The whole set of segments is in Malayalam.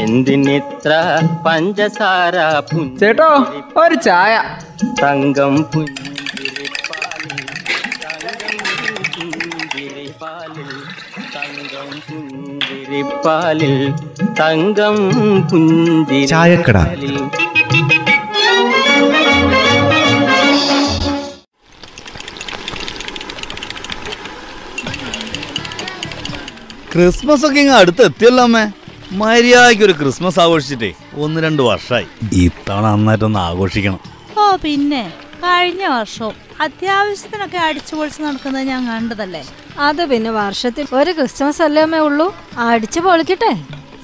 എന്തിനിത്ര പഞ്ചസാര ചേട്ടോ ഒരു ചായ. തങ്കം പുഞ്ചിരിപ്പാലിൽ തങ്കം പുഞ്ചിരിപ്പാലിൽ തങ്കം പുഞ്ചിരിപ്പാലിൽ ക്രിസ്മസ് ഒക്കെ ഇങ്ങ് അടുത്ത് എത്തിയല്ലോ അമ്മേ. മര്യാദയ്ക്ക് ഒരു ക്രിസ്മസ് ആഘോഷിച്ചിട്ടേ ഒന്ന് രണ്ട് വർഷമായി ഇത്തവണ നന്നായിട്ടൊന്ന് ആഘോഷിക്കണം. ഓ പിന്നെ കഴിഞ്ഞ വർഷവും അത്യാവശ്യത്തിനൊക്കെ അടിച്ചു പൊളിച്ച് നടക്കുന്നത് ഞാൻ കണ്ടതല്ലേ? അത് പിന്നെ വർഷത്തിൽ ഒരു ക്രിസ്മസ് അല്ലേ അമ്മേ ഉള്ളൂ? അടിച്ചു പൊളിക്കട്ടെ.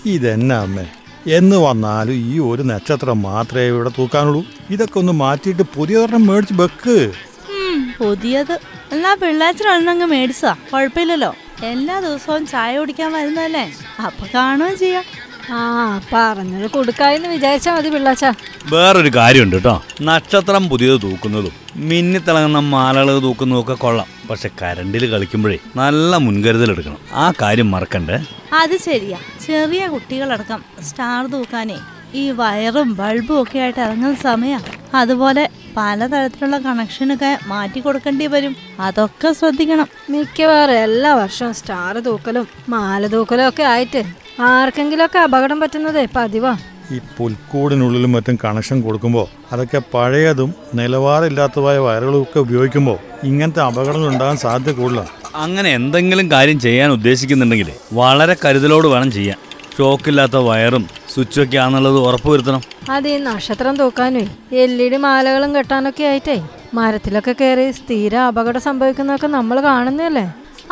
ഇതെന്നാ അമ്മേ? എന്ന് വന്നാലും ഈ ഒരു നക്ഷത്രം മാത്രമേ ഇവിടെ തൂക്കാനുള്ളൂ. ഇതൊക്കെ ഒന്ന് മാറ്റിയിട്ട് പുതിയൊരെണ്ണം മേടിച്ച് വെക്ക്. ഉം, പുതിയത്. എന്നാ പിള്ളേച്ചനൊന്നങ്ങ് മേടിച്ചാ കുഴപ്പമില്ലല്ലോ. എല്ലാ ദിവസവും ചായ കുടിക്കാൻ വരുന്നതല്ലേ? അപ്പൊ കാണുകയും ചെയ്യാം. ആ പറഞ്ഞത് കൊടുക്കായെന്ന് വിചാരിച്ചാ മതി പിള്ളാച്ച. വേറൊരു കാര്യമുണ്ട് കേട്ടോ. നക്ഷത്രം പുതിയത് തൂക്കുന്നതും മിന്നിത്തിളങ്ങുന്ന മാലകൾ തൂക്കുന്നതും ഒക്കെ കൊള്ളാം. പക്ഷെ കരണ്ടിൽ കളിക്കുമ്പോഴേ നല്ല മുൻകരുതൽ എടുക്കണം. ആ കാര്യം മറക്കണ്ടേ? അത് ശരിയാ. ചെറിയ കുട്ടികളടക്കം സ്റ്റാർ തൂക്കാനേ ഈ വയറും ബൾബും ഒക്കെ ആയിട്ട് ഇറങ്ങുന്ന സമയം. അതുപോലെ പലതരത്തിലുള്ള കണക്ഷനൊക്കെ മാറ്റി കൊടുക്കേണ്ടി വരും. അതൊക്കെ ശ്രദ്ധിക്കണം. മിക്കവാറും എല്ലാ വർഷവും സ്റ്റാർ തൂക്കലും മാല തൂക്കലും ഒക്കെ ആയിട്ട് ആർക്കെങ്കിലുമൊക്കെ അപകടം പറ്റുന്നത് പതിവാ. ഈ പുൽക്കൂടിനുള്ളിലും മറ്റും കണക്ഷൻ കൊടുക്കുമ്പോൾ അതൊക്കെ പഴയതും നിലവാരമില്ലാത്തതായ വയറുകളൊക്കെ ഉപയോഗിക്കുമ്പോൾ ഇങ്ങനത്തെ അപകടങ്ങൾ ഉണ്ടാകാൻ സാധ്യത കൂടുതലാണ് അങ്ങനെ എന്തെങ്കിലും കാര്യം ചെയ്യാൻ ഉദ്ദേശിക്കുന്നുണ്ടെങ്കിൽ വളരെ കരുതലോട് വേണം ചെയ്യാൻ. ഷോക്കില്ലാത്ത വയറും സ്വിച്ച് ഒക്കെ ആണെന്നുള്ളത് ഉറപ്പുവരുത്തണം അത് ഈ നക്ഷത്രം തൂക്കാനേ എൽ ഇ ഡി മാലകളും കെട്ടാനൊക്കെ ആയിട്ടേ മരത്തിലൊക്കെ കയറി സ്ഥിര അപകടം സംഭവിക്കുന്നതൊക്കെ നമ്മൾ കാണുന്നല്ലേ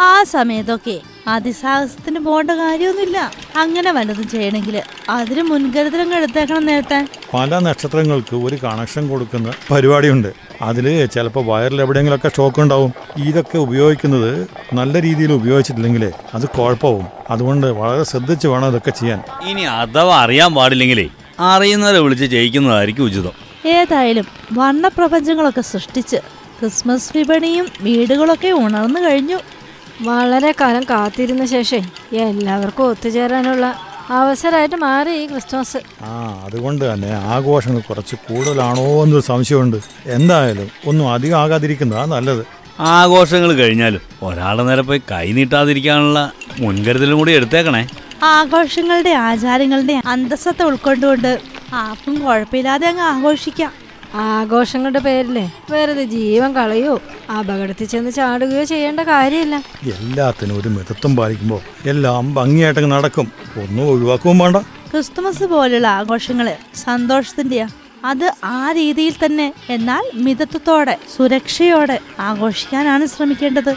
ആ സമയത്തൊക്കെ അതിസാഹസത്തിന് പോകേണ്ട കാര്യമൊന്നുമില്ല. അങ്ങനെ വല്ലതും ചെയ്യണമെങ്കിൽ അതിന് മുൻകരുതലങ്ങൾ എടുത്തേക്കണം നേരത്തെ. പല നക്ഷത്രങ്ങൾക്ക് ഒരു കണക്ഷൻ കൊടുക്കുന്ന പരിപാടിയുണ്ട്. അതിൽ ചിലപ്പോൾ വയറിൽ എവിടെയെങ്കിലുമൊക്കെ ഷോക്ക് ഉണ്ടാവും. ഇതൊക്കെ ഉപയോഗിക്കുന്നത് നല്ല രീതിയിൽ ഉപയോഗിച്ചിട്ടില്ലെങ്കിലേ അത് കുഴപ്പമാവും. അതുകൊണ്ട് വളരെ ശ്രദ്ധിച്ച് വേണം ഇതൊക്കെ ചെയ്യാൻ. ഇനി അഥവാ അറിയാൻ പാടില്ലെങ്കിലേ അറിയുന്നവരെ വിളിച്ച് ജയിക്കുന്നതായിരിക്കും ഉചിതം. ഏതായാലും വർണപ്രപഞ്ചങ്ങളൊക്കെ സൃഷ്ടിച്ച് ക്രിസ്മസ് വിപണിയും വീടുകളൊക്കെ ഉണർന്നു കഴിഞ്ഞു. വളരെ കാലം കാത്തിരുന്ന ശേഷം എല്ലാവർക്കും ഒത്തുചേരാനുള്ള അവസരമായിട്ട് മാറി ഈ ക്രിസ്മസ്. ആ അതുകൊണ്ട് തന്നെ ആഘോഷങ്ങൾ കുറച്ച് കൂടുതലാണോ എന്നൊരു സംശയമുണ്ട്. എന്തായാലും ഒന്നും അധികം ആകാതിരിക്കുന്നതാ നല്ലത്. ആഘോഷങ്ങൾ കഴിഞ്ഞാലും ഒരാളെ നേരെ പോയി കൈ നീട്ടാതിരിക്കാനുള്ള മുൻകരുതലും കൂടി എടുത്തേക്കണേ. ആഘോഷങ്ങളുടെ ആചാരങ്ങളുടെ അന്തസ്സത്തെ ഉൾക്കൊണ്ടുകൊണ്ട് ആർക്കും കുഴപ്പമില്ലാതെ അങ്ങ് ആഘോഷിക്കാം. ആഘോഷങ്ങളുടെ പേരില്ലേ വെറുതെ ജീവൻ കളയോ അപകടത്തിൽ ചെന്ന് ചാടുകയോ ചെയ്യേണ്ട കാര്യമില്ല. എല്ലാത്തിനും ഒരു മിതത്വം പാലിക്കുമ്പോൾ എല്ലാം ഭംഗിയായിട്ടങ്ങ് നടക്കും. ഒന്നും ഒഴിവാക്കുകയും വേണ്ട. ക്രിസ്തുമസ് പോലുള്ള ആഘോഷങ്ങൾ സന്തോഷത്തിന്റെയാ. അത് ആ രീതിയിൽ തന്നെ എന്നാൽ മിതത്വത്തോടെ സുരക്ഷയോടെ ആഘോഷിക്കാനാണ് ശ്രമിക്കേണ്ടത്.